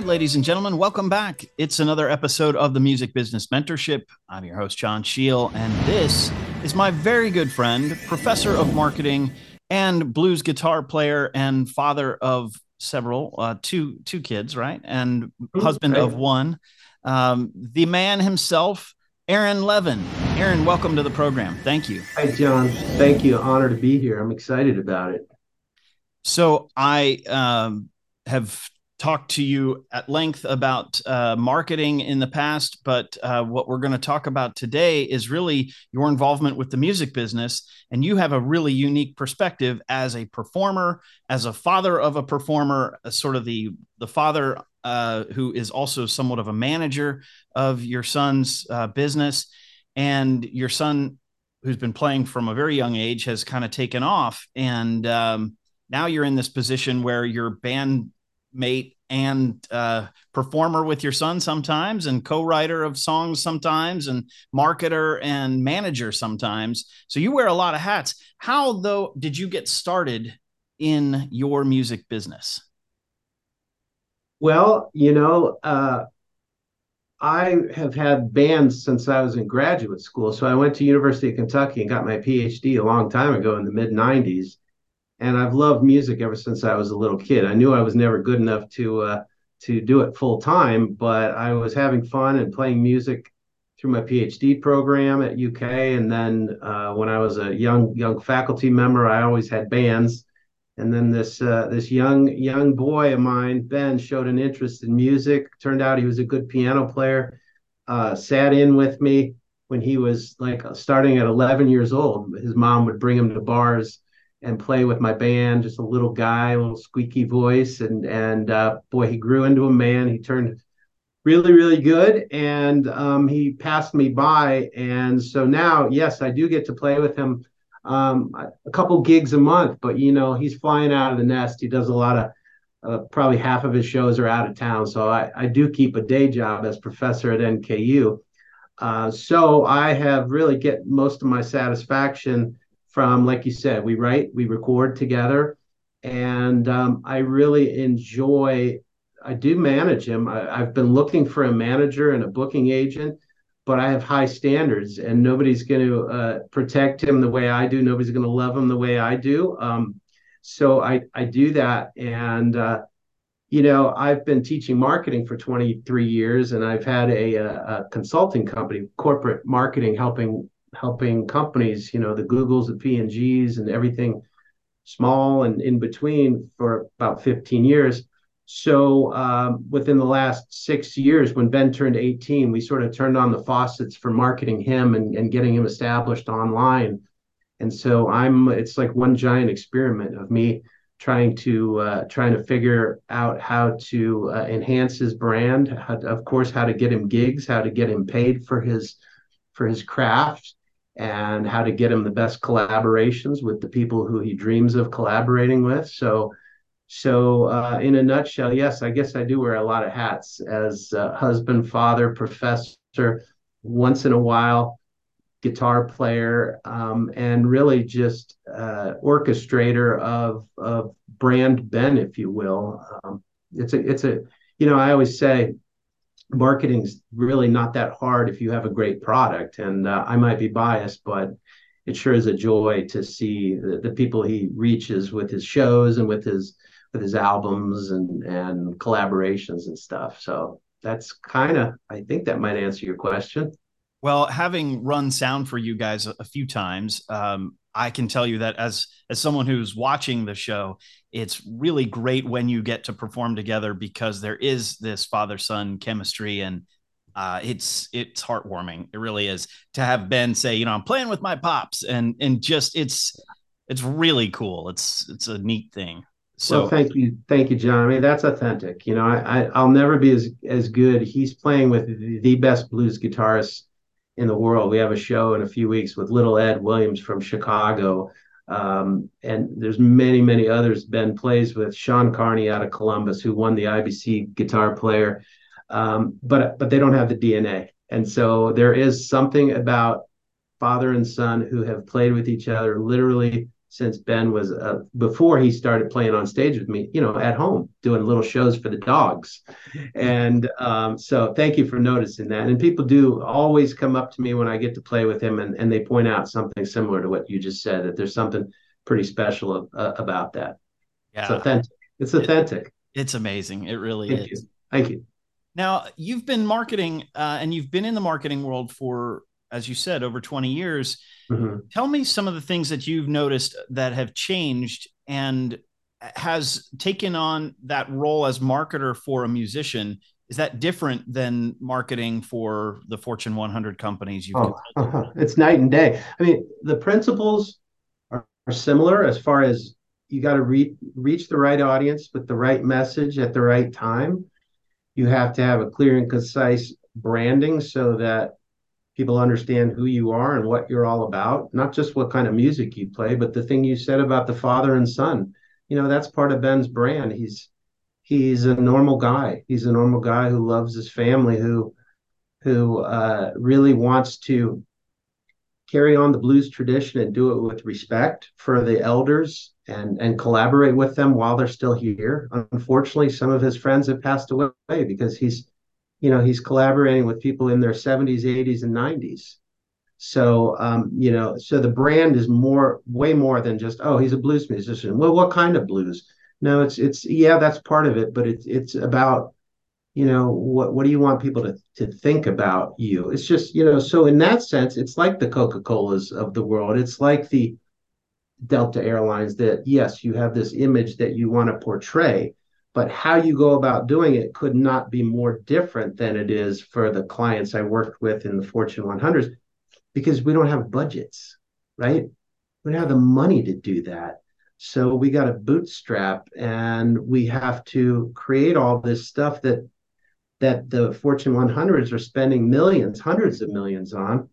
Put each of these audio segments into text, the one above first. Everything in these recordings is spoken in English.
right, ladies and gentlemen, welcome back. It's another episode of the Music Business Mentorship. I'm your host, John Shiel, and this is my very good friend, professor of marketing and blues guitar player and father of several, uh, two two kids, right, and husband of one. Um, the man himself, Aron Levin. Aron, welcome to the program. Thank you. Hi, John. Thank you. Honor to be here. I'm excited about it. So I um, have talked to you at length about uh, marketing in the past, but uh, what we're going to talk about today is really your involvement with the music business. And you have a really unique perspective as a performer, as a father of a performer, sort of the the father uh, who is also somewhat of a manager of your son's uh, business, and your son, who's been playing from a very young age, has kind of taken off, and um, now you're in this position where your band mate and uh, performer with your son sometimes and co-writer of songs sometimes and marketer and manager sometimes. So you wear a lot of hats. How though did you get started in your music business? Well you know uh, i have had bands since i was in graduate school. So i went to university of kentucky and got my phd a long time ago in the mid 90s and I've loved music ever since I was a little kid. I knew I was never good enough to uh, to do it full time, but I was having fun and playing music through my PhD program at UK. And then uh, when I was a young young faculty member, I always had bands. And then this uh, this young young boy of mine, Ben, showed an interest in music. Turned out he was a good piano player. Uh, sat in with me when he was like starting at 11 years old. His mom would bring him to bars and play with my band, just a little guy, a little squeaky voice. And and uh, boy, he grew into a man. He turned really, really good. And um, he passed me by. And so now, yes, I do get to play with him um, a couple gigs a month, but you know, he's flying out of the nest. He does a lot of uh, probably half of his shows are out of town. So I, I do keep a day job as professor at NKU. Uh, so I have really get most of my satisfaction from, like you said, we write, we record together. And um, I really enjoy, I do manage him. I, have been looking for a manager and a booking agent, but I have high standards and nobody's going to uh, protect him the way I do. Nobody's going to love him the way I do. Um, so I, I do that. And, uh, you know, I've been teaching marketing for 23 years and I've had a, a, consulting company, corporate marketing, helping helping companies, you know, the Googles, the P&Gs and everything small and in between for about 15 years. So um, within the last six years, when Ben turned 18, we sort of turned on the faucets for marketing him and, and getting him established online. And so I'm it's like one giant experiment of me trying to uh, trying to figure out how to uh, enhance his brand, to, of course, how to get him gigs, how to get him paid for his for his craft, and how to get him the best collaborations with the people who he dreams of collaborating with. So, so uh, in a nutshell, yes, I guess I do wear a lot of hats as husband, father, professor, once in a while, guitar player, um, and really just uh, orchestrator of of brand Ben, if you will. Um, it's a it's a you know I always say marketing's really not that hard if you have a great product. And uh, I might be biased, but it sure is a joy to see the, the, people he reaches with his shows and with his with his albums and and collaborations and stuff. So that's kind of I think that might answer your question. Well, having run sound for you guys a, few times, um, I can tell you that as as someone who's watching the show, it's really great when you get to perform together because there is this father son chemistry and uh, it's it's heartwarming. It really is to have Ben say, you know, I'm playing with my pops, and and just it's it's really cool. It's it's a neat thing. So well, thank you, thank you, John. I mean, that's authentic. You know, I, I will never be as as good. He's playing with the, best blues guitarists in the world. We have a show in a few weeks with Little Ed Williams from Chicago. Um, and there's many, many others Ben plays with. Sean Carney out of Columbus, who won the IBC guitar player. Um, but but they don't have the DNA. And so there is something about father and son who have played with each other literally since Ben was uh, before he started playing on stage with me, you know, at home doing little shows for the dogs. And um, so thank you for noticing that. And people do always come up to me when I get to play with him and, and they point out something similar to what you just said, that there's something pretty special of, uh, about that. Yeah. It's authentic. It's authentic. It, it's amazing. It really thank is. You. Thank you. Now, you've been marketing uh, and you've been in the marketing world for as you said, over 20 years. Mm-hmm. Tell me some of the things that you've noticed that have changed and has taken on that role as marketer for a musician. Is that different than marketing for the Fortune 100 companies you've oh. It's night and day. I mean, the principles are, are similar as far as you got to re- reach the right audience with the right message at the right time. You have to have a clear and concise branding so that people understand who you are and what you're all about, not just what kind of music you play, but the thing you said about the father and son. You know, that's part of Ben's brand. He's he's a normal guy. He's a normal guy who loves his family, who who uh, really wants to carry on the blues tradition and do it with respect for the elders and and collaborate with them while they're still here. Unfortunately, some of his friends have passed away because he's you know he's collaborating with people in their 70s 80s and 90s so um, you know so the brand is more way more than just oh he's a blues musician. Well what kind of blues? No it's it's yeah that's part of it but it's it's about you know what what do you want people to to think about you? It's just you know so in that sense it's like the coca-colas of the world. It's like the delta airlines that yes you have this image that you want to portray but how you go about doing it could not be more different than it is for the clients I worked with in the Fortune 100s because we don't have budgets, right? We don't have the money to do that. So we got to bootstrap and we have to create all this stuff that that the Fortune 100s are spending millions, hundreds of millions on.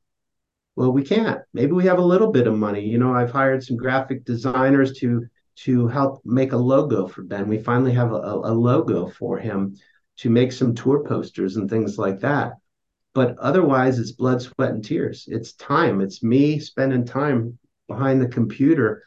Well, we can't. Maybe we have a little bit of money. You know, I've hired some graphic designers to to help make a logo for Ben. We finally have a, a logo for him to make some tour posters and things like that. But otherwise, it's blood, sweat, and tears. It's time. It's me spending time behind the computer,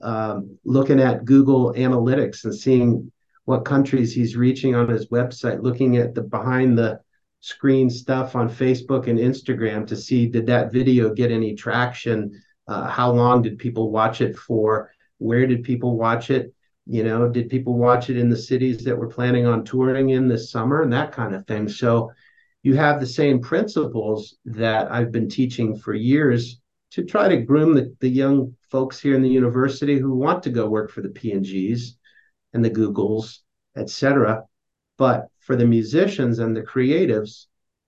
um, looking at Google Analytics and seeing what countries he's reaching on his website, looking at the behind the screen stuff on Facebook and Instagram to see did that video get any traction? Uh, how long did people watch it for? Where did people watch it? You know, did people watch it in the cities that we're planning on touring in this summer and that kind of thing? So you have the same principles that I've been teaching for years to try to groom the, the young folks here in the university who want to go work for the P&Gs and the Googles, et cetera. But for the musicians and the creatives,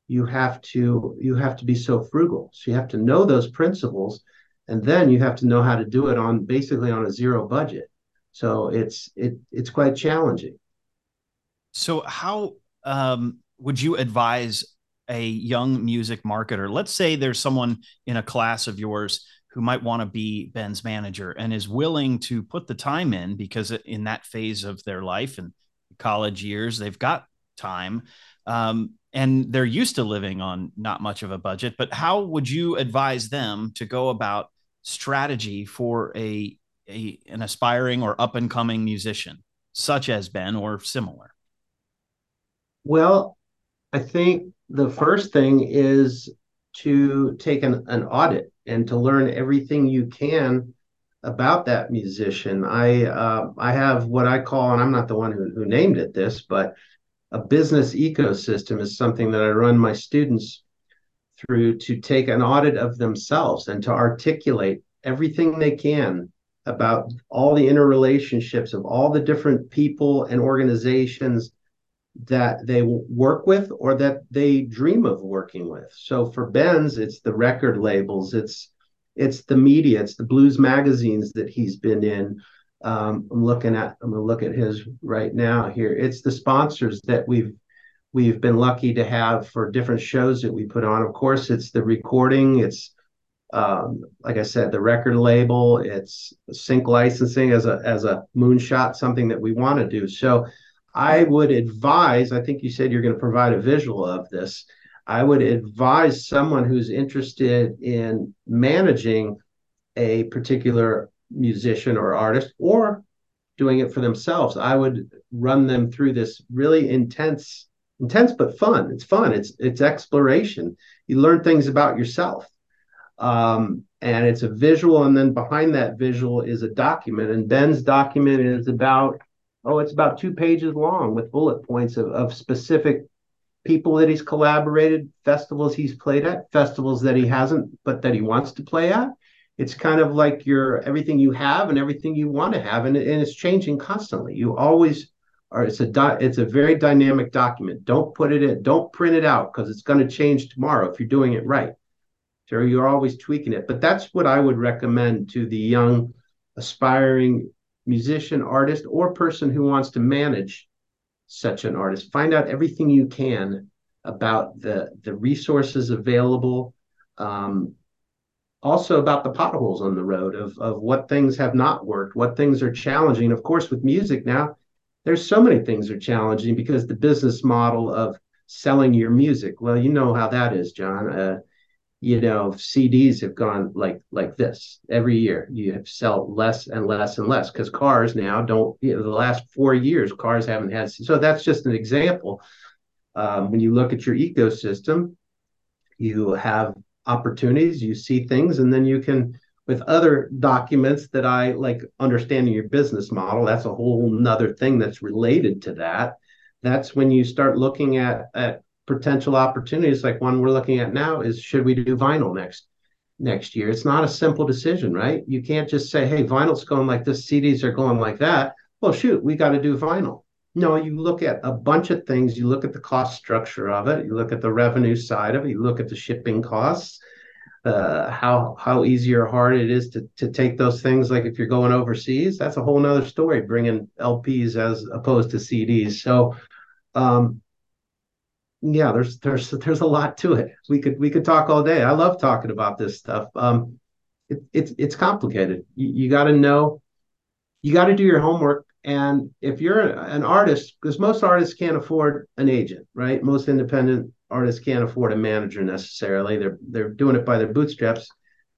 you have to you have to be so frugal. So you have to know those principles and then you have to know how to do it on basically on a zero budget. So it's it it's quite challenging. So how um, would you advise a young music marketer? Let's say there's someone in a class of yours who might want to be ben's manager and is willing to put the time in because in that phase of their life and college years they've got time um, and they're used to living on not much of a budget but how would you advise them to go about strategy for a, a an aspiring or up and coming musician such as Ben or similar? Well, I think the first thing is to take an, an audit and to learn everything you can about that musician. I uh, I have what I call, and I'm not the one who, who named it this, but a business ecosystem is something that I run my students through to take an audit of themselves and to articulate everything they can about all the interrelationships of all the different people and organizations that they work with or that they dream of working with. So for Ben's, it's the record labels, it's it's the media, it's the blues magazines that he's been in. Um, I'm looking at I'm gonna look at his right now here. It's the sponsors that we've we've been lucky to have for different shows that we put on. Of course, it's the recording, it's um, like I said, the record label, it's sync licensing as a as a moonshot, something that we want to do. So I would advise, I think you said you're going to provide a visual of this. I would advise someone who's interested in managing a particular musician or artist or doing it for themselves. I would run them through this really intense, intense but fun. It's fun. It's it's exploration. You learn things about yourself. Um, and it's a visual, and then behind that visual is a document. And Ben's document is about oh, it's about two pages long with bullet points of, of specific people that he's collaborated, festivals he's played at, festivals that he hasn't, but that he wants to play at. It's kind of like your everything you have and everything you want to have, and, and it's changing constantly. You always are. It's a it's a very dynamic document. Don't put it in. Don't print it out because it's going to change tomorrow if you're doing it right. So you're always tweaking it. But that's what I would recommend to the young, aspiring musician, artist, or person who wants to manage such an artist. Find out everything you can about the the resources available. Um, also about the potholes on the road of of what things have not worked, what things are challenging. Of course, with music now, there's so many things are challenging because the business model of selling your music. Well, you know how that is, John. Uh, you know CDs have gone like like this every year. You have sell less and less and less because cars now don't. You know, the last four years, cars haven't had. So that's just an example. Um, when you look at your ecosystem, you have opportunities, you see things, and then you can with other documents that I like understanding your business model. That's a whole nother thing that's related to that. That's when you start looking at at potential opportunities like one we're looking at now is should we do vinyl next next year? It's not a simple decision right? You can't just say hey vinyl's going like this cds are going like that. Well shoot we got to do vinyl. No you look at a bunch of things. You look at the cost structure of it. You look at the revenue side of it. You look at the shipping costs uh, how how easy or hard it is to to take those things like if you're going overseas that's a whole nother story bringing lps as opposed to cds so um, yeah, there's there's there's a lot to it. We could we could talk all day. I love talking about this stuff. Um, it, it's it's complicated. You, you got to know, you got to do your homework. And if you're an artist, because most artists can't afford an agent, right? Most independent artists can't afford a manager necessarily. They're they're doing it by their bootstraps.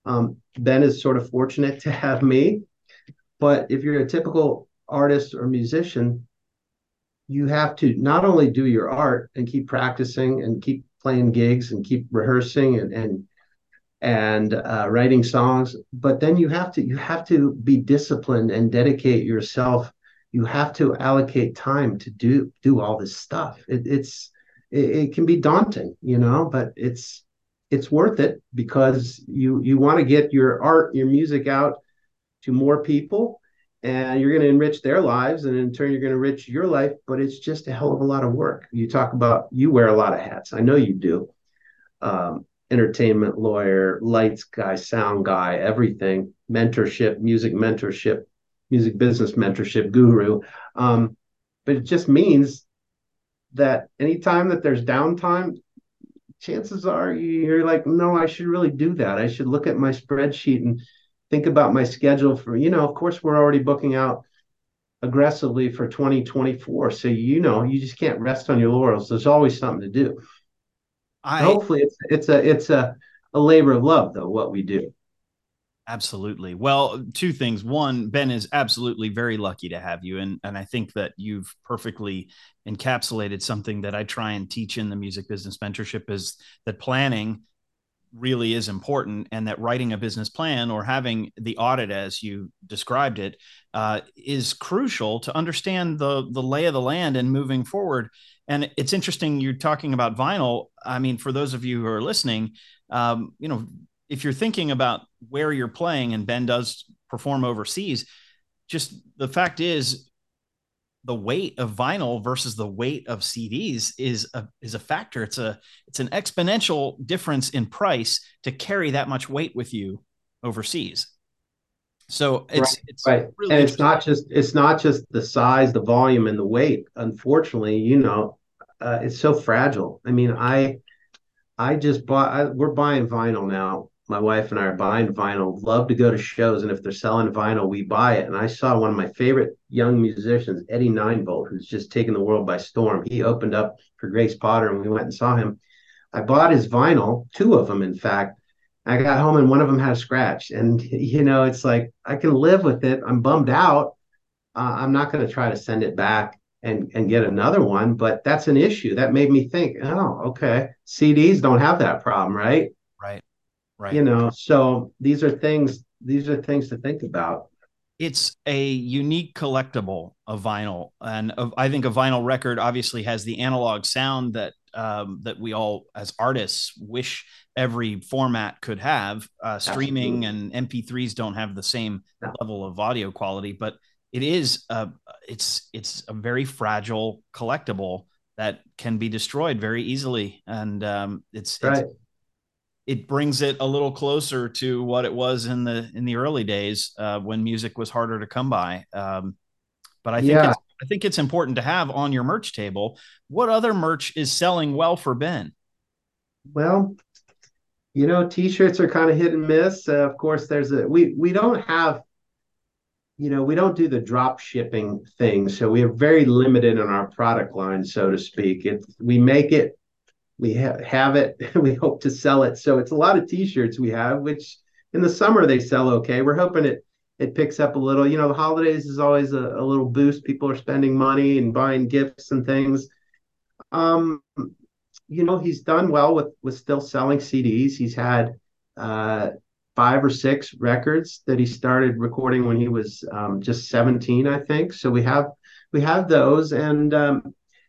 Um, ben is sort of fortunate to have me, but if you're a typical artist or musician, you have to not only do your art and keep practicing and keep playing gigs and keep rehearsing and and and uh, writing songs, but then you have to you have to be disciplined and dedicate yourself. You have to allocate time to do do all this stuff. It, it's it, it can be daunting, you know, but it's it's worth it because you you want to get your art, your music out to more people and you're going to enrich their lives and in turn you're going to enrich your life but it's just a hell of a lot of work. You talk about you wear a lot of hats. I know you do. Um, entertainment lawyer lights guy sound guy everything mentorship music mentorship music business mentorship guru. Um, but it just means that anytime that there's downtime chances are you're like no i should really do that i should look at my spreadsheet and think about my schedule for, you know, of course, we're already booking out aggressively for 2024. So, you know, you just can't rest on your laurels. There's always something to do. I, Hopefully it's, it's a, it's a, a labor of love though, what we do. Absolutely. Well, two things. One, Ben is absolutely very lucky to have you. And, and I think that you've perfectly encapsulated something that I try and teach in the music business mentorship is that planning really is important and that writing a business plan or having the audit as you described it uh, is crucial to understand the the lay of the land and moving forward and it's interesting you're talking about vinyl i mean for those of you who are listening um, you know if you're thinking about where you're playing and ben does perform overseas just the fact is the weight of vinyl versus the weight of CDs is a is a factor. It's a it's an exponential difference in price to carry that much weight with you overseas. So it's right, it's right. Really and it's not just it's not just the size, the volume, and the weight. Unfortunately, you know, uh, it's so fragile. I mean, I I just bought. I, we're buying vinyl now my wife and I are buying vinyl, love to go to shows. And if they're selling vinyl, we buy it. And I saw one of my favorite young musicians, Eddie Ninevolt, who's just taken the world by storm. He opened up for Grace Potter and we went and saw him. I bought his vinyl, two of them, in fact. I got home and one of them had a scratch. And, you know, it's like, I can live with it. I'm bummed out. Uh, I'm not going to try to send it back and, and get another one, but that's an issue. That made me think, oh, okay. CDs don't have that problem, right? Right. You know, so these are things, these are things to think about it's a unique collectible of vinyl and i think a vinyl record obviously has the analog sound that um, that we all as artists wish every format could have uh, streaming and mp3s don't have the same level of audio quality but it is a, it's it's a very fragile collectible that can be destroyed very easily and um, it's, right. it's it brings it a little closer to what it was in the in the early days uh, when music was harder to come by. Um, but I think yeah. I think it's important to have on your merch table. What other merch is selling well for Ben? Well, you know, t-shirts are kind of hit and miss. Uh, of course, there's a we we don't have you know, we don't do the drop shipping thing, so we are very limited in our product line, so to speak. It we make it we ha- have it we hope to sell it. So it's a lot of t-shirts we have which in the summer they sell okay. We're hoping it it picks up a little. You know the holidays is always a, a little boost. People are spending money and buying gifts and things. Um you know he's done well with with still selling cds he's had uh five or six records that he started recording when he was um, just 17 i think. So we have we have those. And um,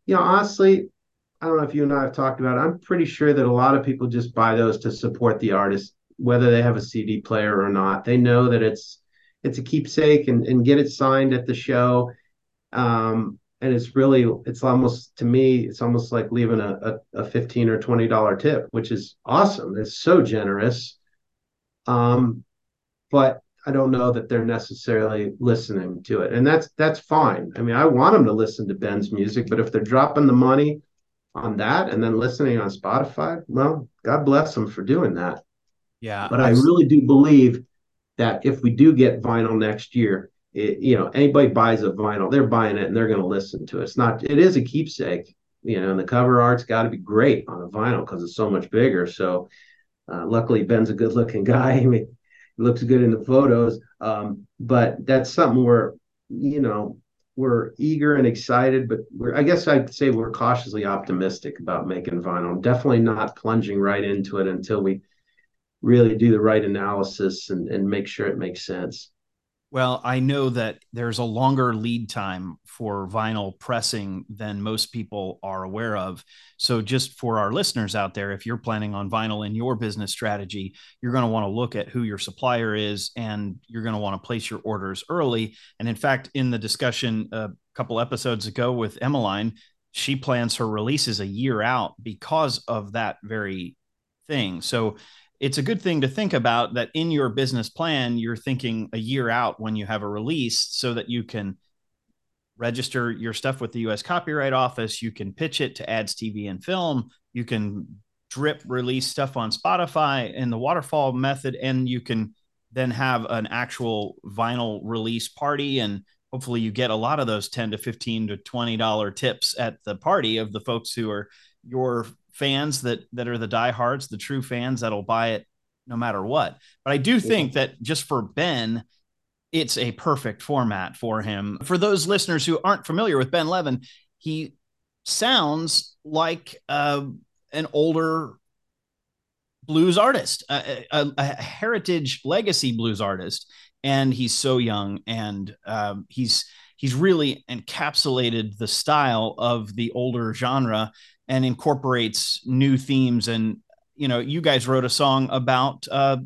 you know honestly I don't know if you and I have talked about it. I'm pretty sure that a lot of people just buy those to support the artist, whether they have a CD player or not. They know that it's it's a keepsake and, and get it signed at the show. Um, and it's really it's almost to me, it's almost like leaving a, a, a 15 or 20 dollar tip, which is awesome. It's so generous. Um, but I don't know that they're necessarily listening to it. And that's that's fine. I mean, I want them to listen to Ben's music, but if they're dropping the money on that and then listening on Spotify, well, God bless them for doing that. Yeah. But I really do believe that if we do get vinyl next year, it, you know, anybody buys a vinyl, they're buying it and they're going to listen to it. It's not, it is a keepsake, you know, and the cover art's got to be great on a vinyl because it's so much bigger. So, uh, luckily, Ben's a good looking guy. I mean, he looks good in the photos. Um, but that's something where, you know, we're eager and excited, but I guess I'd say we're cautiously optimistic about making vinyl. Definitely not plunging right into it until we really do the right analysis and, and make sure it makes sense. Well, I know that there's a longer lead time for vinyl pressing than most people are aware of. So, just for our listeners out there, if you're planning on vinyl in your business strategy, you're going to want to look at who your supplier is and you're going to want to place your orders early. And in fact, in the discussion a couple episodes ago with Emmeline, she plans her releases a year out because of that very thing. So, it's a good thing to think about that in your business plan, you're thinking a year out when you have a release so that you can register your stuff with the US Copyright Office. You can pitch it to ads, TV, and film. You can drip release stuff on Spotify in the waterfall method, and you can then have an actual vinyl release party. And hopefully, you get a lot of those 10 to 15 to $20 tips at the party of the folks who are your fans that that are the diehards, the true fans that'll buy it no matter what. But I do think that just for Ben, it's a perfect format for him. For those listeners who aren't familiar with Ben Levin, he sounds like uh, an older blues artist, a, a, a, heritage legacy blues artist, and he's so young and um, he's he's really encapsulated the style of the older genre and incorporates new themes. And you know you guys wrote a song about uh,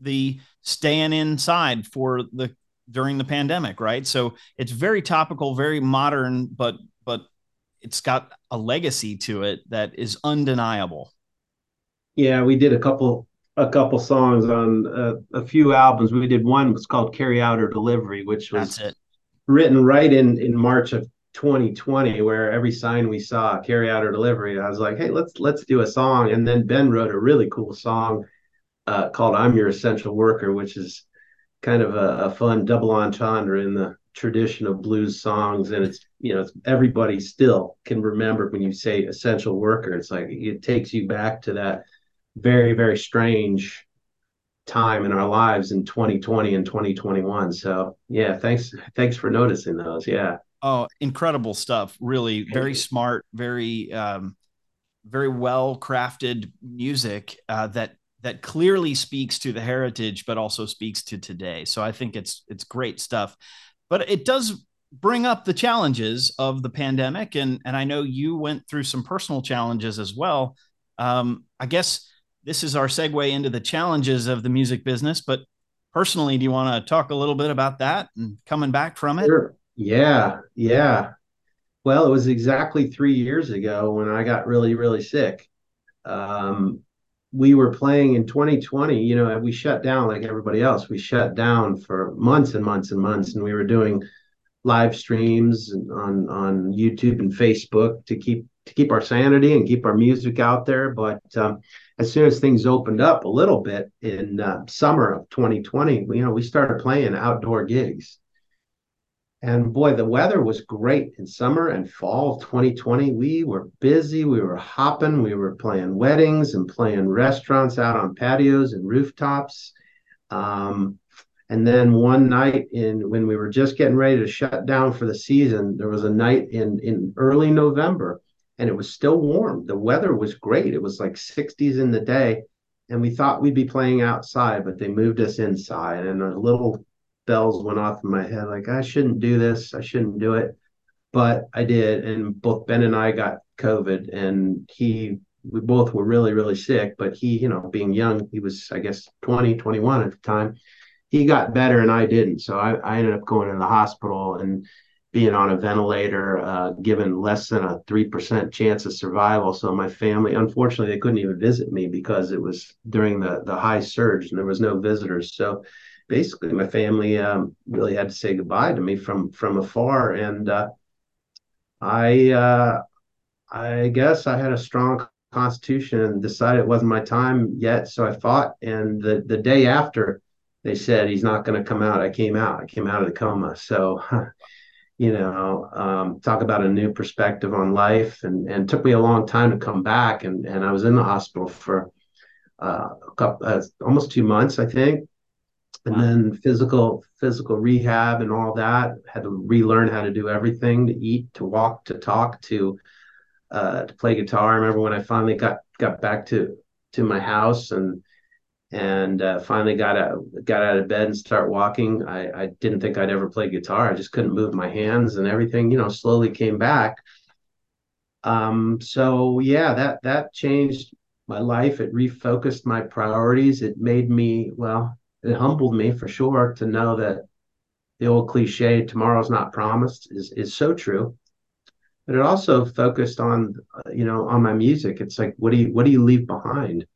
the staying inside for the during the pandemic right? So it's very topical very modern but but it's got a legacy to it that is undeniable. Yeah we did a couple a couple songs on uh, a few albums. We did one was called carry out or delivery which was written right in in march of 2020 where every sign we saw carry out or delivery i was like hey let's let's do a song and then ben wrote a really cool song uh, called i'm your essential worker which is kind of a, a, fun double entendre in the tradition of blues songs and it's you know it's, everybody still can remember when you say essential worker it's like it takes you back to that very very strange time in our lives in 2020 and 2021. So yeah, thanks thanks for noticing those. Yeah. Oh, incredible stuff. Really very smart, very um very well crafted music uh, that that clearly speaks to the heritage but also speaks to today. So I think it's it's great stuff. But it does bring up the challenges of the pandemic and and I know you went through some personal challenges as well. Um, I guess this is our segue into the challenges of the music business. But personally, do you want to talk a little bit about that and coming back from it? Sure. Yeah, yeah. Well, it was exactly three years ago when I got really, really sick. Um, we were playing in 2020. You know, we shut down like everybody else. We shut down for months and months and months, and we were doing live streams on on YouTube and Facebook to keep to keep our sanity and keep our music out there. But um, as soon as things opened up a little bit in uh, summer of 2020, you know, we started playing outdoor gigs. And boy, the weather was great in summer and fall of 2020. We were busy, we were hopping, we were playing weddings and playing restaurants out on patios and rooftops. Um, and then one night in when we were just getting ready to shut down for the season, there was a night in in early November and it was still warm. The weather was great. It was like 60s in the day. And we thought we'd be playing outside, but they moved us inside. And a little bells went off in my head like, I shouldn't do this. I shouldn't do it. But I did. And both Ben and I got COVID. And he, we both were really, really sick. But he, you know, being young, he was, I guess, 20, 21 at the time. He got better and I didn't. So I, I ended up going to the hospital and being on a ventilator, uh, given less than a 3% chance of survival. So my family, unfortunately, they couldn't even visit me because it was during the, the high surge and there was no visitors. So basically my family um, really had to say goodbye to me from, from afar. And uh, I, uh, I guess I had a strong constitution and decided it wasn't my time yet. So I fought. And the, the day after they said he's not going to come out, I came out. I came out of the coma. So you know, um, talk about a new perspective on life. And, and took me a long time to come back. And, and I was in the hospital for uh, a couple, uh, almost two months, I think. And wow. then physical physical rehab and all that. Had to relearn how to do everything: to eat, to walk, to talk, to uh, to play guitar. I remember when I finally got got back to to my house and and uh, finally got out got out of bed and start walking. I, I didn't think I'd ever play guitar. I just couldn't move my hands and everything. You know, slowly came back. Um, so yeah, that that changed my life. It refocused my priorities. It made me well. It humbled me for sure to know that the old cliche "tomorrow's not promised" is is so true. But it also focused on you know on my music. It's like what do you what do you leave behind?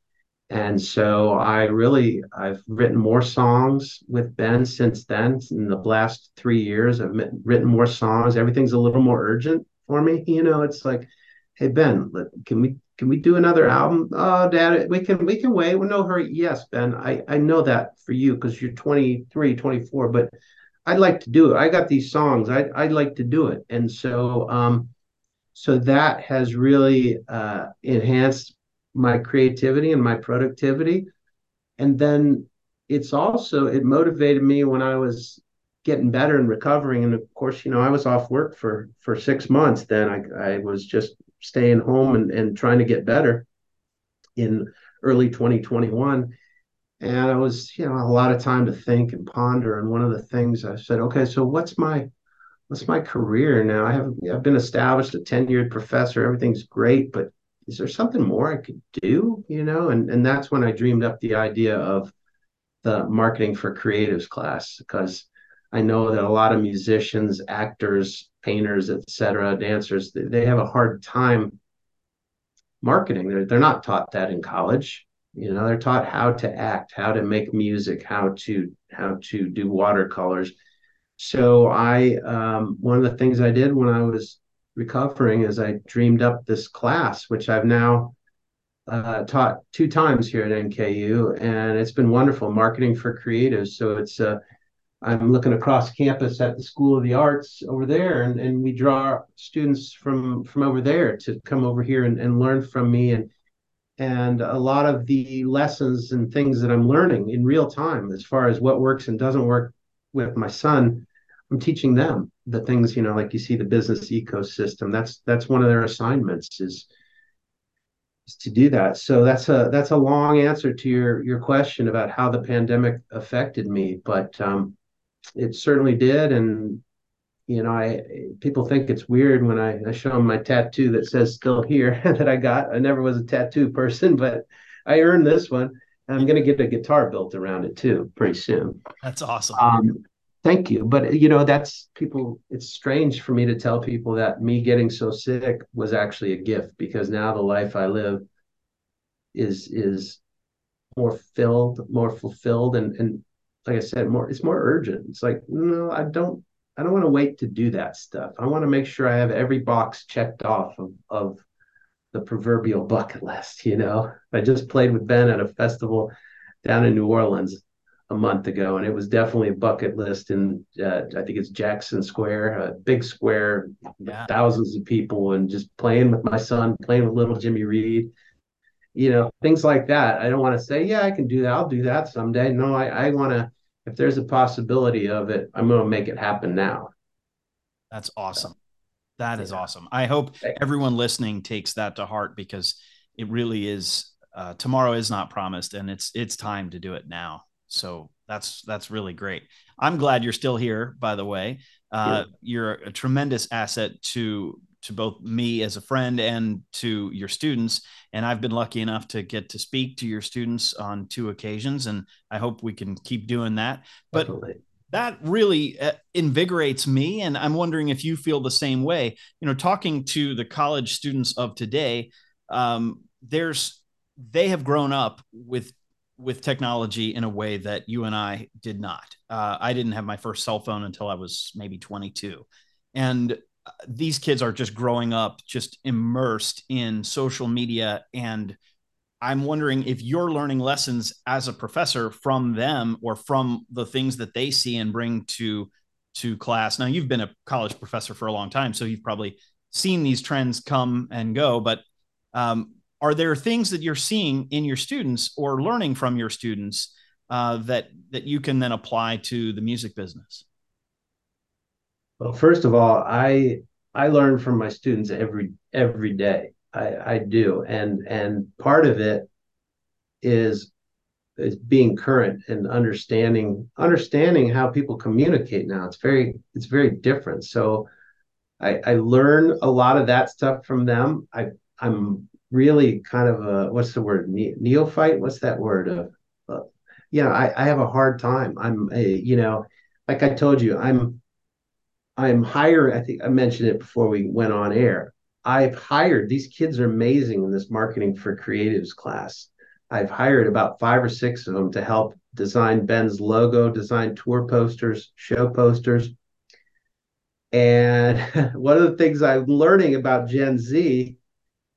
And so I really I've written more songs with Ben since then. In the last three years, I've written more songs. Everything's a little more urgent for me. You know, it's like, hey Ben, can we can we do another album? Oh, Dad, we can we can wait. Well, no hurry. Yes, Ben, I I know that for you because you're 23, 24, but I'd like to do it. I got these songs. I'd I'd like to do it. And so um, so that has really uh, enhanced my creativity and my productivity. And then it's also it motivated me when I was getting better and recovering. And of course, you know, I was off work for for six months. Then I I was just staying home and, and trying to get better in early 2021. And I was, you know, a lot of time to think and ponder. And one of the things I said, okay, so what's my what's my career now? I have I've been established a tenured professor. Everything's great, but is there something more I could do? You know, and and that's when I dreamed up the idea of the marketing for creatives class because I know that a lot of musicians, actors, painters, etc., dancers, they have a hard time marketing. They're they're not taught that in college. You know, they're taught how to act, how to make music, how to how to do watercolors. So I um, one of the things I did when I was recovering is I dreamed up this class, which I've now uh, taught two times here at NKU, and it's been wonderful. Marketing for creatives. So it's uh, I'm looking across campus at the School of the Arts over there, and, and we draw students from from over there to come over here and, and learn from me. And and a lot of the lessons and things that I'm learning in real time, as far as what works and doesn't work with my son, I'm teaching them the things, you know, like you see the business ecosystem. That's that's one of their assignments is is to do that. So that's a that's a long answer to your your question about how the pandemic affected me, but um, it certainly did. And you know, I people think it's weird when I, I show them my tattoo that says "still here" that I got. I never was a tattoo person, but I earned this one. And I'm going to get a guitar built around it too pretty soon. That's awesome. Um, thank you. But you know, that's people. It's strange for me to tell people that me getting so sick was actually a gift because now the life I live is is more filled, more fulfilled, and and like I said, more it's more urgent. It's like no, I don't I don't want to wait to do that stuff. I want to make sure I have every box checked off of, of the proverbial bucket list. You know, I just played with Ben at a festival down in New Orleans a month ago, and it was definitely a bucket list. And uh, I think it's Jackson Square, a big square, yeah. thousands of people, and just playing with my son, playing with little Jimmy Reed. You know, things like that. I don't want to say, yeah, I can do that. I'll do that someday. No, I, I want to if there's a possibility of it, I'm going to make it happen now. That's awesome. That is awesome. I hope everyone listening takes that to heart because it really is. Uh, tomorrow is not promised, and it's it's time to do it now. So that's that's really great. I'm glad you're still here. By the way, uh, yeah. you're a tremendous asset to to both me as a friend and to your students. And I've been lucky enough to get to speak to your students on two occasions, and I hope we can keep doing that. But Definitely. that really uh, invigorates me, and I'm wondering if you feel the same way. You know, talking to the college students of today, um, there's they have grown up with with technology in a way that you and I did not. Uh, I didn't have my first cell phone until I was maybe 22. And these kids are just growing up just immersed in social media. And i'm wondering if you're learning lessons as a professor from them or from the things that they see and bring to to class. Now you've been a college professor for a long time so you've probably seen these trends come and go but um, are there things that you're seeing in your students or learning from your students uh, that that you can then apply to the music business well, first of all, I I learn from my students every every day. I, I do, and and part of it is is being current and understanding understanding how people communicate now. It's very it's very different. So I, I learn a lot of that stuff from them. I I'm really kind of a what's the word ne- neophyte? What's that word? Uh, uh, yeah, I, I have a hard time. I'm a you know, like I told you, I'm I'm hiring. I think I mentioned it before we went on air. I've hired these kids are amazing in this marketing for creatives class. I've hired about five or six of them to help design Ben's logo, design tour posters, show posters. And one of the things I'm learning about Gen Z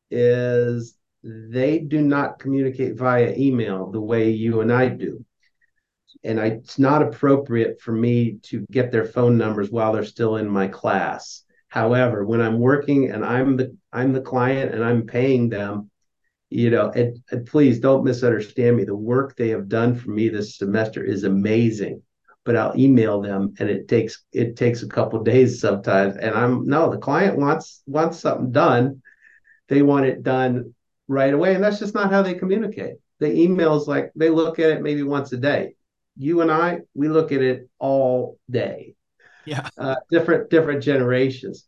is they do not communicate via email the way you and I do and I, it's not appropriate for me to get their phone numbers while they're still in my class. However, when I'm working and I'm the I'm the client and I'm paying them, you know, and, and please don't misunderstand me. The work they have done for me this semester is amazing, but I'll email them and it takes it takes a couple days sometimes. And I'm no, the client wants wants something done. They want it done right away, and that's just not how they communicate. The emails like they look at it maybe once a day you and I, we look at it all day. Yeah. Uh, different different generations,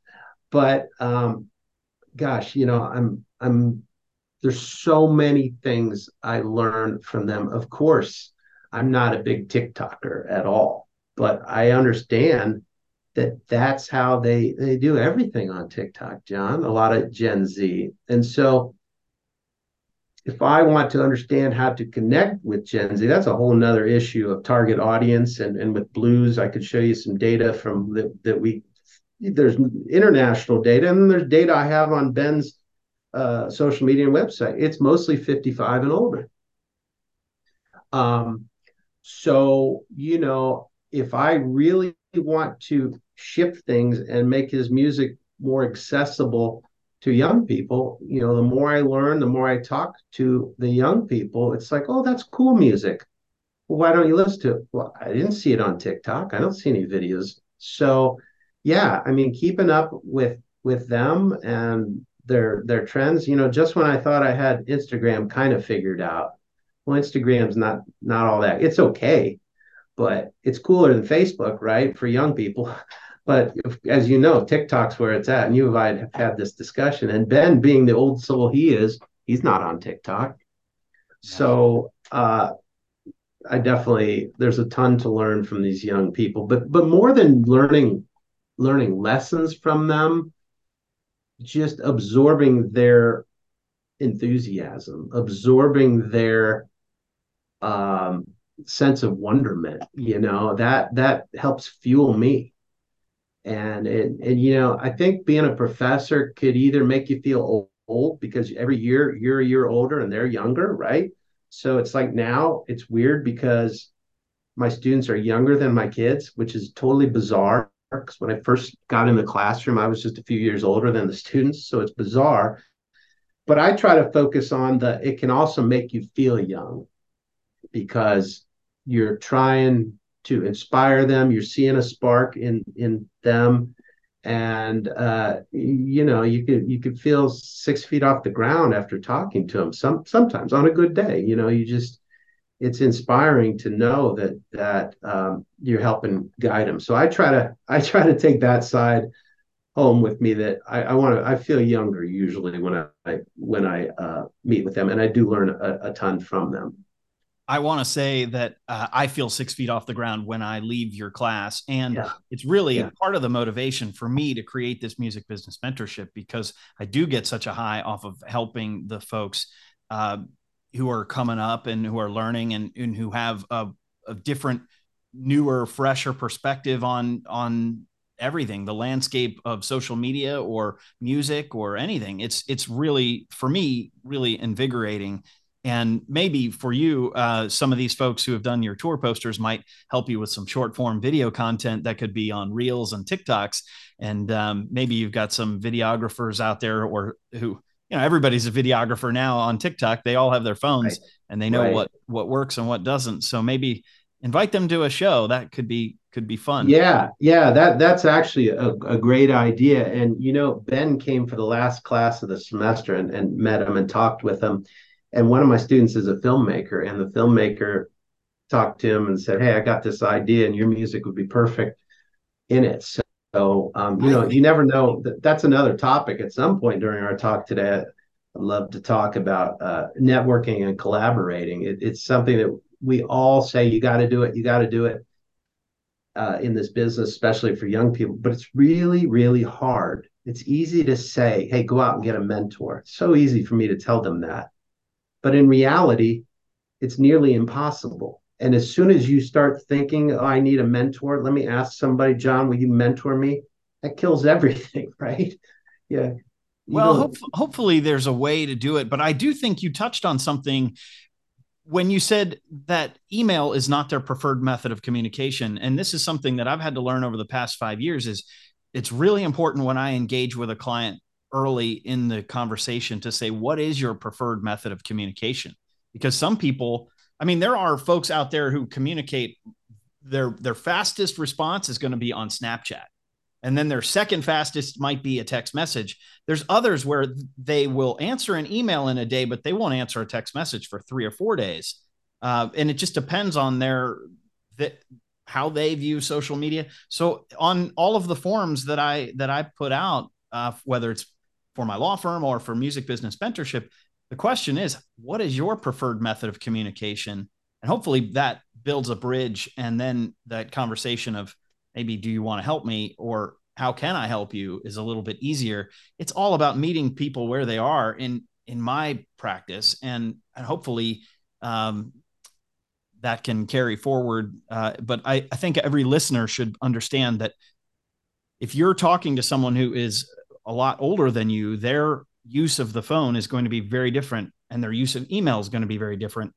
but um, gosh, you know, I'm I'm there's so many things I learned from them. Of course, I'm not a big TikToker at all, but I understand that that's how they they do everything on TikTok, John. A lot of Gen Z, and so if I want to understand how to connect with Gen Z, that's a whole nother issue of target audience. And, and with blues, I could show you some data from the, that we, there's international data, and there's data I have on Ben's uh, social media and website. It's mostly 55 and older. Um, so, you know, if I really want to shift things and make his music more accessible to young people, you know, the more I learn, the more I talk to the young people, it's like, oh, that's cool music. Well, why don't you listen to it? Well, I didn't see it on TikTok. I don't see any videos. So, yeah, I mean, keeping up with with them and their their trends, you know, just when I thought I had Instagram kind of figured out, well, Instagram's not not all that. It's okay, but it's cooler than Facebook, right? For young people. But if, as you know, TikTok's where it's at. And you and I have had this discussion. And Ben, being the old soul he is, he's not on TikTok. So uh, I definitely there's a ton to learn from these young people. But but more than learning learning lessons from them, just absorbing their enthusiasm, absorbing their um, sense of wonderment. You know that that helps fuel me and and, and you know i think being a professor could either make you feel old, old because every year you're a year older and they're younger right? So it's like now it's weird because my students are younger than my kids which is totally bizarre. Because when i first got in the classroom i was just a few years older than the students so it's bizarre. But i try to focus on the it can also make you feel young because you're trying to inspire them. You're seeing a spark in in them, and uh, you know you could you could feel six feet off the ground after talking to them. Some sometimes on a good day, you know, you just it's inspiring to know that that um, you're helping guide them. So I try to I try to take that side home with me that I, I want to I feel younger usually when I when I uh, meet with them and I do learn a, a ton from them. I want to say that uh, I feel six feet off the ground when I leave your class. And yeah. it's really yeah. part of the motivation for me to create this music business mentorship because I do get such a high off of helping the folks uh, who are coming up and who are learning and, and who have a, a different, newer, fresher perspective on, on everything the landscape of social media or music or anything it's it's really for me really invigorating and maybe for you uh, some of these folks who have done your tour posters might help you with some short form video content that could be on reels and tiktoks. And um, maybe you've got some videographers out there or who you know everybody's a videographer now on tiktok. They all have their phones right. and they know right. what what works and what doesn't. So maybe invite them to a show. That could be could be fun. Yeah. Yeah. That that's actually a, a great idea. And you know ben came for the last class of the semester and, and met him and talked with him and one of my students is a filmmaker and the filmmaker talked to him and said hey i got this idea and your music would be perfect in it. So, um, you know you never know. That that's another topic at some point during our talk today. I'd love to talk about uh, networking and collaborating. It, it's something that we all say you got to do it you got to do it uh, in this business especially for young people. But it's really really hard. It's easy to say hey go out and get a mentor. It's so easy for me to tell them that but in reality, it's nearly impossible. And as soon as you start thinking, oh, I need a mentor, let me ask somebody, John, will you mentor me? That kills everything, right? Yeah. well, hope, hopefully there's a way to do it. But I do think you touched on something when you said that email is not their preferred method of communication. And this is something that I've had to learn over the past five years is it's really important when I engage with a client early in the conversation to say what is your preferred method of communication? Because some people i mean there are folks out there who communicate their their fastest response is going to be on snapchat. And then their second fastest might be a text message. There's others where they will answer an email in a day but they won't answer a text message for three or four days. Uh, and it just depends on their that how they view social media. So on all of the forms that i that i put out uh, whether it's for my law firm or for music business mentorship. The question is, what is your preferred method of communication? And hopefully that builds a bridge. And then that conversation of maybe, do you want to help me? Or how can I help you is a little bit easier. It's all about meeting people where they are in, in my practice. And, and hopefully, um, that can carry forward. Uh, but I, I think every listener should understand that if you're talking to someone who is a lot older than you, their use of the phone is going to be very different and their use of email is going to be very different.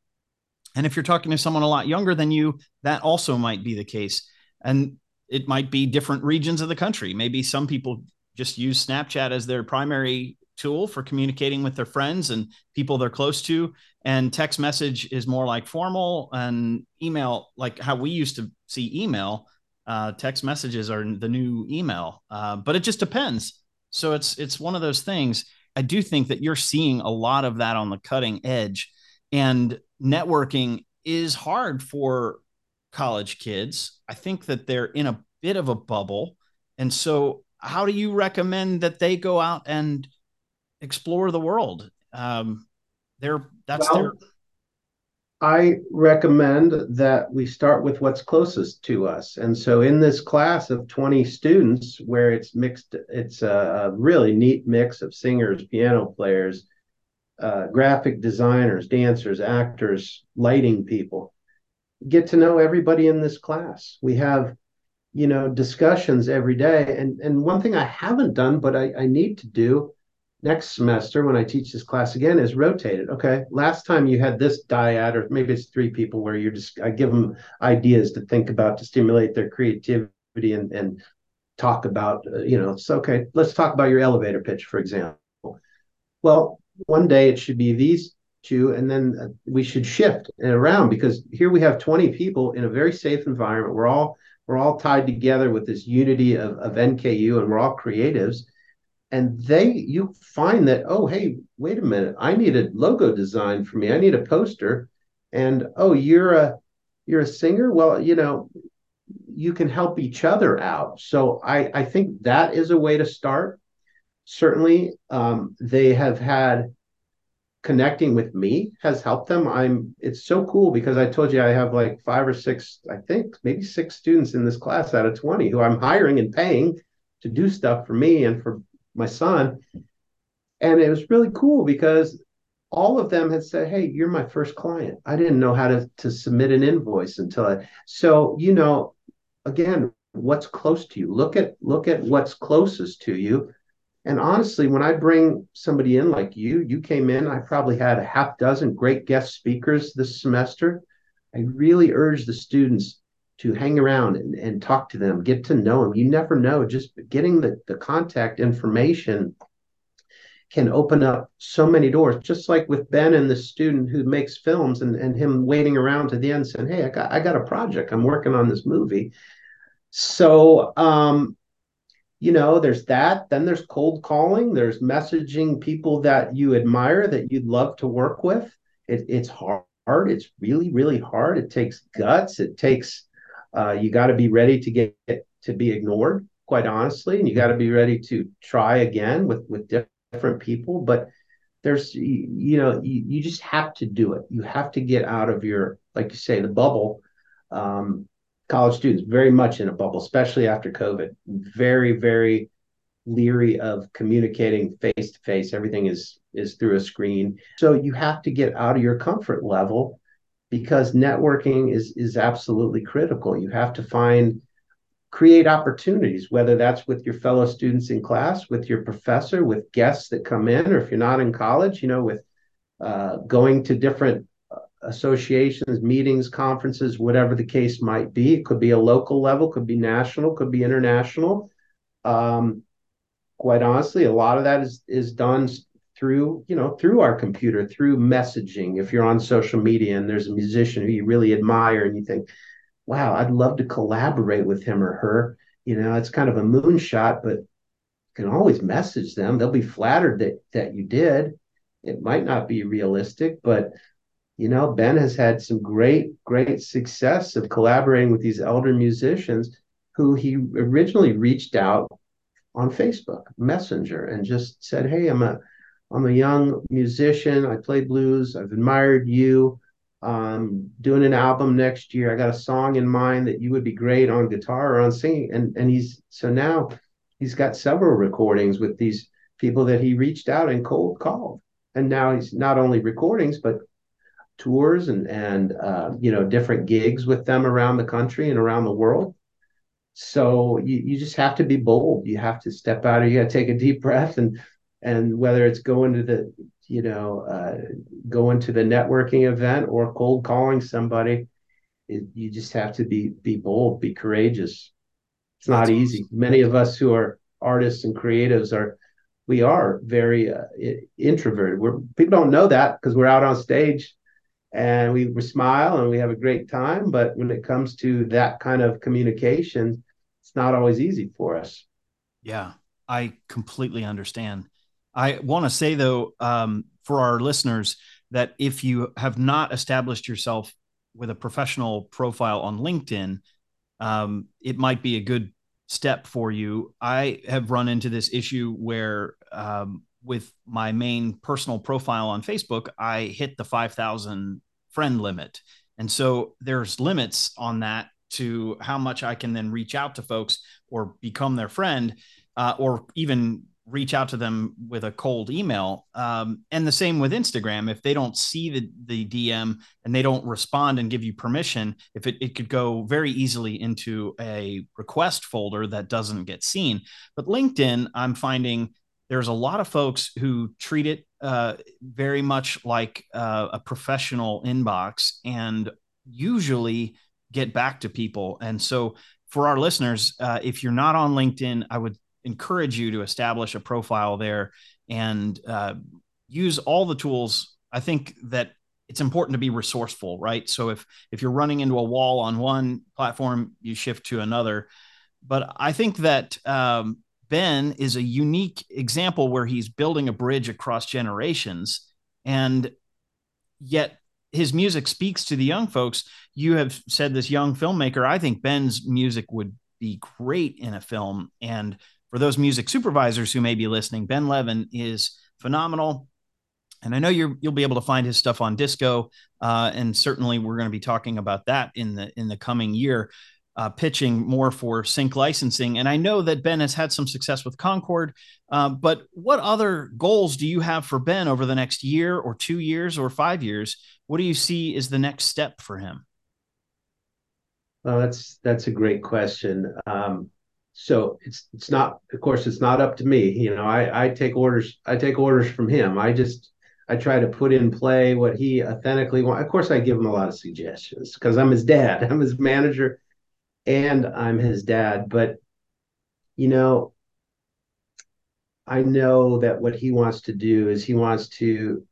And if you're talking to someone a lot younger than you, that also might be the case. And it might be different regions of the country. Maybe some people just use Snapchat as their primary tool for communicating with their friends and people they're close to. And text message is more like formal, and email, like how we used to see email. Uh, text messages are the new email, uh, but it just depends. So it's it's one of those things. I do think that you're seeing a lot of that on the cutting edge, and networking is hard for college kids. I think that they're in a bit of a bubble, and so how do you recommend that they go out and explore the world? Um, they're that's well, their. I recommend that we start with what's closest to us. And so in this class of 20 students, where it's mixed, it's a, really neat mix of singers, piano players, uh, graphic designers, dancers, actors, lighting people. Get to know everybody in this class. We have you know discussions every day and and one thing i haven't done but i, I need to do next semester when i teach this class again is rotated. okay last time you had this dyad or maybe it's three people where you're just i give them ideas to think about to stimulate their creativity and and talk about uh, you know it's okay let's talk about your elevator pitch for example well one day it should be these two and then uh, we should shift around because here we have 20 people in a very safe environment we're all we're all tied together with this unity of, of NKU and we're all creatives. And they, you find that, oh, hey, wait a minute, I need a logo design for me. I need a poster. And oh, you're a you're a singer. Well, you know, you can help each other out. So I, I think that is a way to start. Certainly, um, they have had connecting with me has helped them. I'm it's so cool because I told you I have like five or six, I think maybe six students in this class out of 20 who I'm hiring and paying to do stuff for me and for my son. And it was really cool because all of them had said, Hey, you're my first client. I didn't know how to, to submit an invoice until I so you know, again, what's close to you. Look at look at what's closest to you and honestly, when I bring somebody in like you, you came in, I probably had a half dozen great guest speakers this semester. I really urge the students to hang around and, and talk to them, get to know them. You never know, just getting the, the contact information can open up so many doors, just like with Ben and the student who makes films and, and him waiting around to the end saying, Hey, I got I got a project. I'm working on this movie. So um, you know, there's that. Then there's cold calling. There's messaging people that you admire that you'd love to work with. It, it's hard. It's really, really hard. It takes guts. It takes, uh, you got to be ready to get to be ignored, quite honestly, and you got to be ready to try again with with different people. But there's, you, know, you, you just have to do it. You have to get out of your, like you say, the bubble. Um, college students very much in a bubble, especially after COVID. Very, very leery of communicating face to face. Everything is is through a screen. So you have to get out of your comfort level because networking is is absolutely critical. You have to find create opportunities, whether that's with your fellow students in class, with your professor, with guests that come in, or if you're not in college, you know, with uh, going to different associations, meetings, conferences, whatever the case might be. It could be a local level, could be national, could be international. Um, quite honestly, a lot of that is is done through you know through our computer, through messaging. If you're on social media and there's a musician who you really admire and you think, "Wow, I'd love to collaborate with him or her," you know, it's kind of a moonshot, but you can always message them. They'll be flattered that that you did. It might not be realistic, but you know, Ben has had some great, great success of collaborating with these elder musicians who he originally reached out on Facebook Messenger and just said, Hey, I'm a I'm a young musician. I play blues. I've admired you. Um, doing an album next year. I got a song in mind that you would be great on guitar or on singing. And and he's so now he's got several recordings with these people that he reached out and cold called. And now he's not only recordings, but tours and and uh, you know different gigs with them around the country and around the world. So you, you just have to be bold. You have to step out. Or you got to take a deep breath and and whether it's going to the you know uh, going to the networking event or cold calling somebody, it, you just have to be be bold, be courageous. It's not That's easy. Awesome. Many of us who are artists and creatives are we are very uh, introverted. We're people don't know that because we're out on stage and we, we smile and we have a great time. But when it comes to that kind of communication, it's not always easy for us. Yeah, I completely understand. I want to say though, um, for our listeners, that if you have not established yourself with a professional profile on LinkedIn, um, it might be a good step for you. I have run into this issue where, um, with my main personal profile on Facebook, I hit the 5,000 friend limit. And so there's limits on that to how much I can then reach out to folks or become their friend uh, or even reach out to them with a cold email. Um, and the same with Instagram. If they don't see the, the DM and they don't respond and give you permission, if it, it could go very easily into a request folder that doesn't get seen. But LinkedIn, I'm finding there's a lot of folks who treat it uh, very much like uh, a professional inbox and usually get back to people. And so for our listeners, uh, if you're not on LinkedIn, I would encourage you to establish a profile there and uh, use all the tools. I think that it's important to be resourceful, right? So if if you're running into a wall on one platform, you shift to another. But I think that um, Ben is a unique example where he's building a bridge across generations, and yet his music speaks to the young folks. You have said this young filmmaker. I think Ben's music would be great in a film, and for those music supervisors who may be listening, Ben Levin is phenomenal. And I know you will be able to find his stuff on Disco, uh, and certainly we're going to be talking about that in the in the coming year, uh, pitching more for sync licensing. And I know that Ben has had some success with Concord, uh, but what other goals do you have for Ben over the next year, or two years, or five years? What do you see is the next step for him? Well, that's that's a great question. Um, so it's it's not of course it's not up to me you know i i take orders i take orders from him. I just i try to put in play what he authentically wants of course i give him a lot of suggestions because i'm his dad i'm his manager and i'm his dad. But you know i know that what he wants to do is he wants to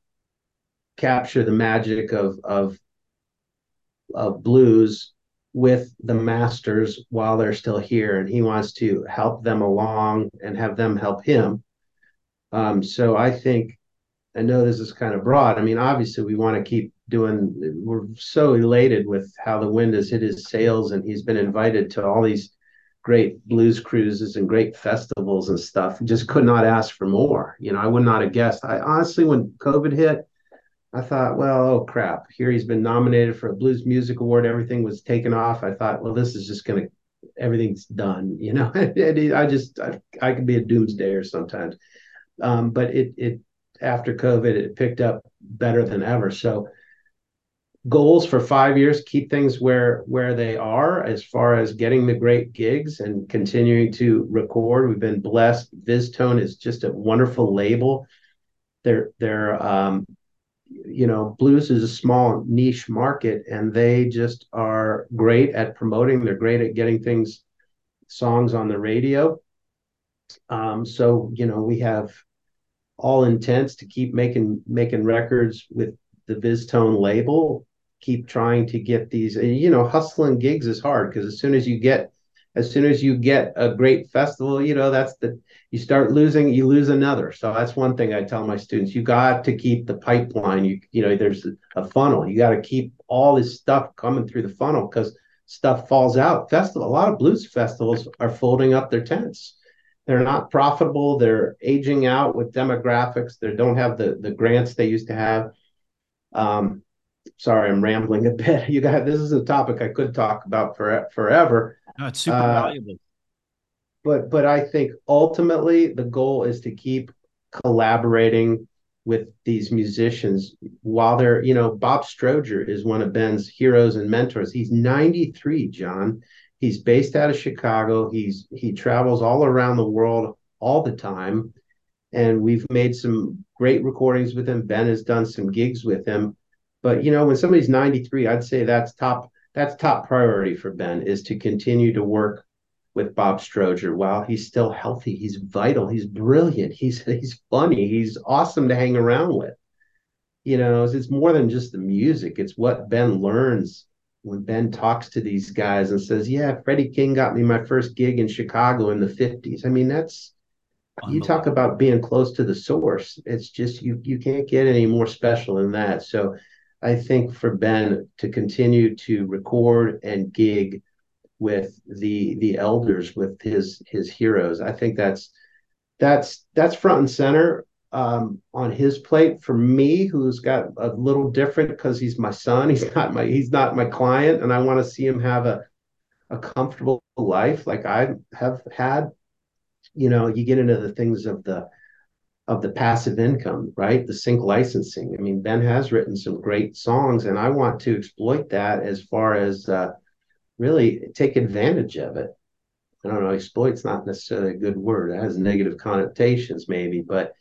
capture the magic of of of blues with the masters while they're still here and he wants to help them along and have them help him. Um, so i think i know this is kind of broad. I mean obviously we want to keep doing we're so elated with how the wind has hit his sails and he's been invited to all these great blues cruises and great festivals and stuff. Just could not ask for more. You know i would not have guessed. I honestly when covid hit I thought, well, oh crap, here he's been nominated for a Blues Music Award. Everything was taken off. I thought, well, this is just going to, everything's done. You know, I just, I, I could be a doomsdayer sometimes. Um, but it, it, after COVID, it picked up better than ever. So, goals for five years keep things where where they are as far as getting the great gigs and continuing to record we've been blessed VizzTone is just a wonderful label they're they're um, you know, blues is a small niche market and they just are great at promoting. They're great at getting things, songs on the radio. Um, so, you know, we have all intents to keep making making records with the VizzTone label, keep trying to get these, you know, hustling gigs is hard because as soon as you get as soon as you get a great festival, you know, that's the you start losing, you lose another. So that's one thing I tell my students. You got to keep the pipeline. You you know, there's a funnel. You got to keep all this stuff coming through the funnel because stuff falls out. Festival, a lot of blues festivals are folding up their tents. They're not profitable. They're aging out with demographics. They don't have the the grants they used to have. Um, sorry, I'm rambling a bit. You got this is a topic I could talk about for forever no, it's super uh, valuable. But but I think ultimately the goal is to keep collaborating with these musicians while they're, you know, Bob Stroger is one of Ben's heroes and mentors. He's 93, John. He's based out of Chicago. He's he travels all around the world all the time. And we've made some great recordings with him. Ben has done some gigs with him. But you know, when somebody's 93, I'd say that's top that's top priority for Ben is to continue to work with Bob Stroger. while he's still healthy. He's vital. He's brilliant. He's he's funny. He's awesome to hang around with. You know, it's, it's more than just the music. It's what Ben learns when Ben talks to these guys and says, "Yeah, Freddie King got me my first gig in Chicago in the '50s." I mean, that's you talk about being close to the source. It's just you you can't get any more special than that. So, I think for Ben to continue to record and gig with the the elders, with his his heroes, I think that's that's that's front and center um, on his plate for me, who's got a little different because he's my son. He's not my he's not my client, and I want to see him have a a comfortable life like I have had. You know, you get into the things of the of the passive income, right? The sync licensing. I mean, Ben has written some great songs, and I want to exploit that as far as uh, really take advantage of it. I don't know, exploit's not necessarily a good word. It has negative connotations, maybe, but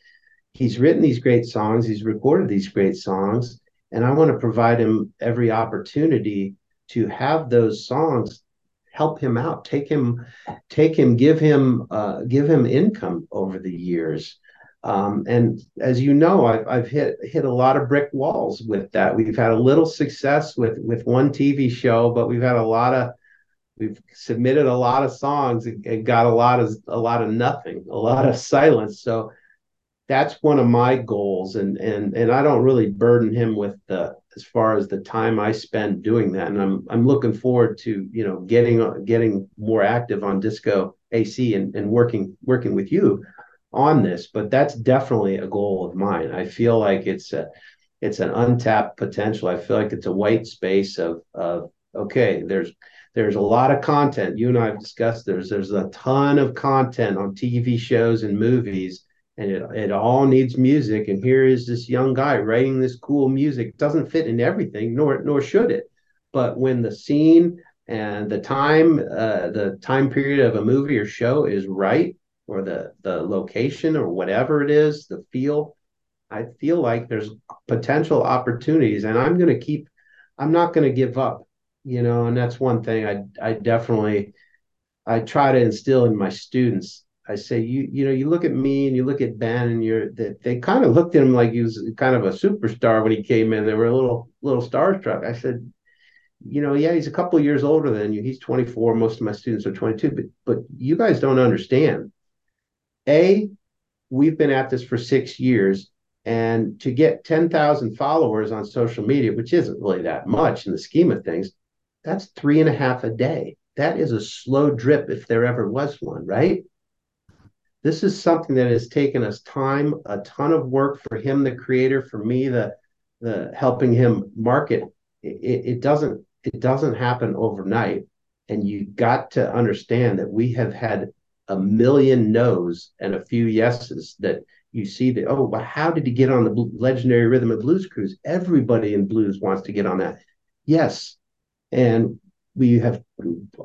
he's written these great songs, he's recorded these great songs, and I want to provide him every opportunity to have those songs help him out, take him, take him, give him, uh, give him income over the years. Um, and as you know, I've, I've hit hit a lot of brick walls with that. We've had a little success with with one TV show, but we've had a lot of we've submitted a lot of songs and got a lot of a lot of nothing, a lot of silence. So that's one of my goals and and and I don't really burden him with the as far as the time I spend doing that and I'm I'm looking forward to you know getting getting more active on disco AC and, and working working with you on this but that's definitely a goal of mine. I feel like it's a it's an untapped potential. I feel like it's a white space of of okay there's there's a lot of content. You and I have discussed there's there's a ton of content on TV shows and movies and it, it all needs music and here is this young guy writing this cool music. Doesn't fit in everything nor nor should it. But when the scene and the time uh, the time period of a movie or show is right or the the location or whatever it is the feel i feel like there's potential opportunities and i'm going to keep i'm not going to give up you know and that's one thing i i definitely i try to instill in my students I say, you you know, you look at me and you look at Ben, and you're they, they kind of looked at him like he was kind of a superstar when he came in. They were a little little starstruck. I said, you know, yeah, he's a couple years older than you. He's 24. Most of my students are 22, but but you guys don't understand. A, we've been at this for six years, and to get 10,000 followers on social media, which isn't really that much in the scheme of things, that's three and a half a day. That is a slow drip if there ever was one, right? This is something that has taken us time, a ton of work for him, the creator, for me, the the helping him market. It, it doesn't it doesn't happen overnight, and you got to understand that we have had a million no's and a few yeses that you see that oh well how did he get on the legendary rhythm and blues cruise? Everybody in blues wants to get on that. Yes. And we have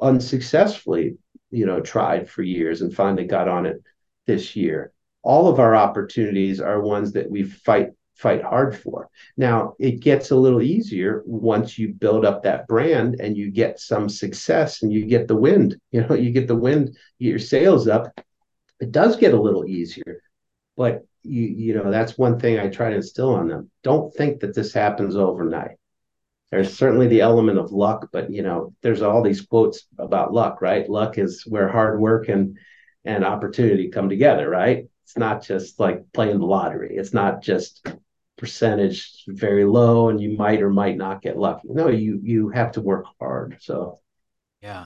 unsuccessfully you know tried for years and finally got on it this year. All of our opportunities are ones that we fight fight hard for. Now, it gets a little easier once you build up that brand and you get some success and you get the wind. You know, you get the wind, get your sails up. It does get a little easier. But you you know, that's one thing I try to instill on them. Don't think that this happens overnight. There's certainly the element of luck, but you know, there's all these quotes about luck, right? Luck is where hard work and and opportunity come together, right? It's not just like playing the lottery. It's not just percentage very low and you might or might not get lucky. No, you you have to work hard. So yeah.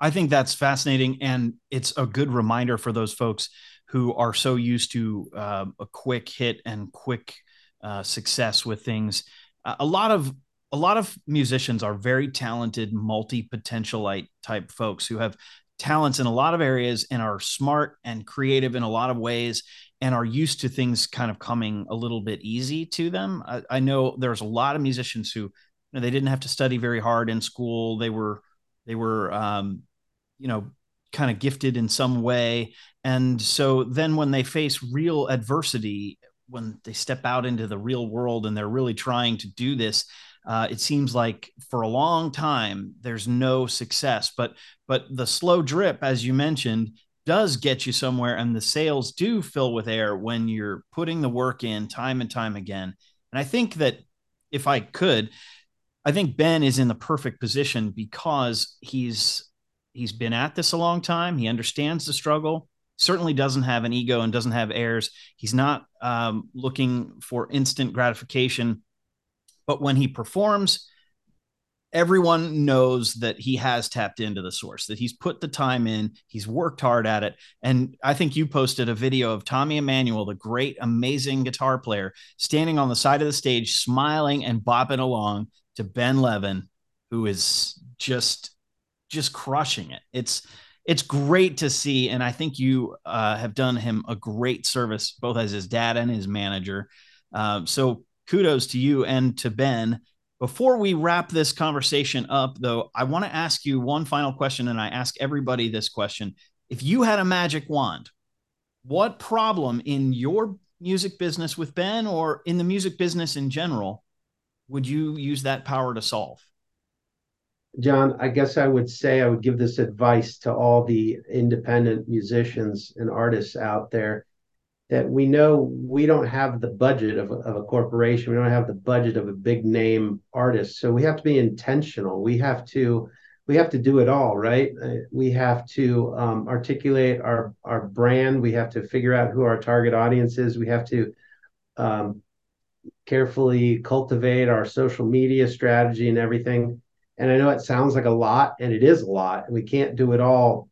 I think that's fascinating and it's a good reminder for those folks who are so used to uh, a quick hit and quick uh, success with things. Uh, a lot of a lot of musicians are very talented, multi potentialite type folks who have talents in a lot of areas and are smart and creative in a lot of ways and are used to things kind of coming a little bit easy to them. I, I know there's a lot of musicians who you know, they didn't have to study very hard in school. They were they were um, you know kind of gifted in some way, and so then when they face real adversity, when they step out into the real world and they're really trying to do this, uh, it seems like for a long time there's no success. But but the slow drip, as you mentioned, does get you somewhere, and the sails do fill with air when you're putting the work in time and time again. And I think that if I could, I think Ben is in the perfect position because he's he's been at this a long time. He understands the struggle. Certainly doesn't have an ego and doesn't have airs. He's not um, looking for instant gratification. But when he performs, everyone knows that he has tapped into the source, that he's put the time in, he's worked hard at it. And I think you posted a video of Tommy Emmanuel, the great, amazing guitar player, standing on the side of the stage, smiling and bopping along to Ben Levin, who is just just crushing it. It's it's great to see, and I think you uh, have done him a great service, both as his dad and his manager. Um, so kudos to you and to Ben. Before we wrap this conversation up, though, I want to ask you one final question, and I ask everybody this question: If you had a magic wand, what problem in your music business with Ben, or in the music business in general, would you use that power to solve? John, I guess I would say I would give this advice to all the independent musicians and artists out there that we know we don't have the budget of a, of a corporation. We don't have the budget of a big name artist. So we have to be intentional. We have to we have to do it all, right? Uh, we have to um, articulate our our brand. We have to figure out who our target audience is. We have to um, carefully cultivate our social media strategy and everything. And I know it sounds like a lot, and it is a lot. We can't do it all,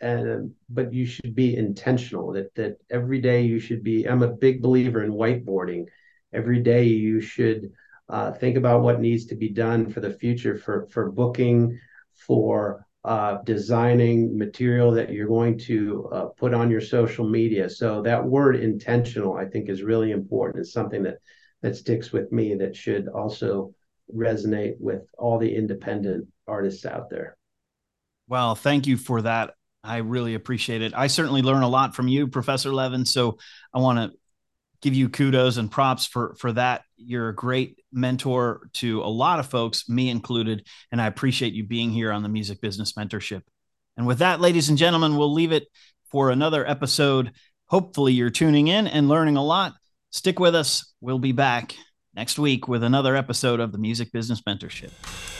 and but you should be intentional. That that every day you should be. I'm a big believer in whiteboarding. Every day you should uh, think about what needs to be done for the future, for for booking, for uh, designing material that you're going to uh, put on your social media. So that word intentional, I think, is really important. It's something that that sticks with me that should also resonate with all the independent artists out there. Well, thank you for that. I really appreciate it. I certainly learn a lot from you, Professor Levin. So I want to give you kudos and props for for that. You're a great mentor to a lot of folks, me included, and I appreciate you being here on the Music Business Mentorship. And with that, ladies and gentlemen, we'll leave it for another episode. Hopefully, you're tuning in and learning a lot. Stick with us. We'll be back next week with another episode of the Music Business Mentorship.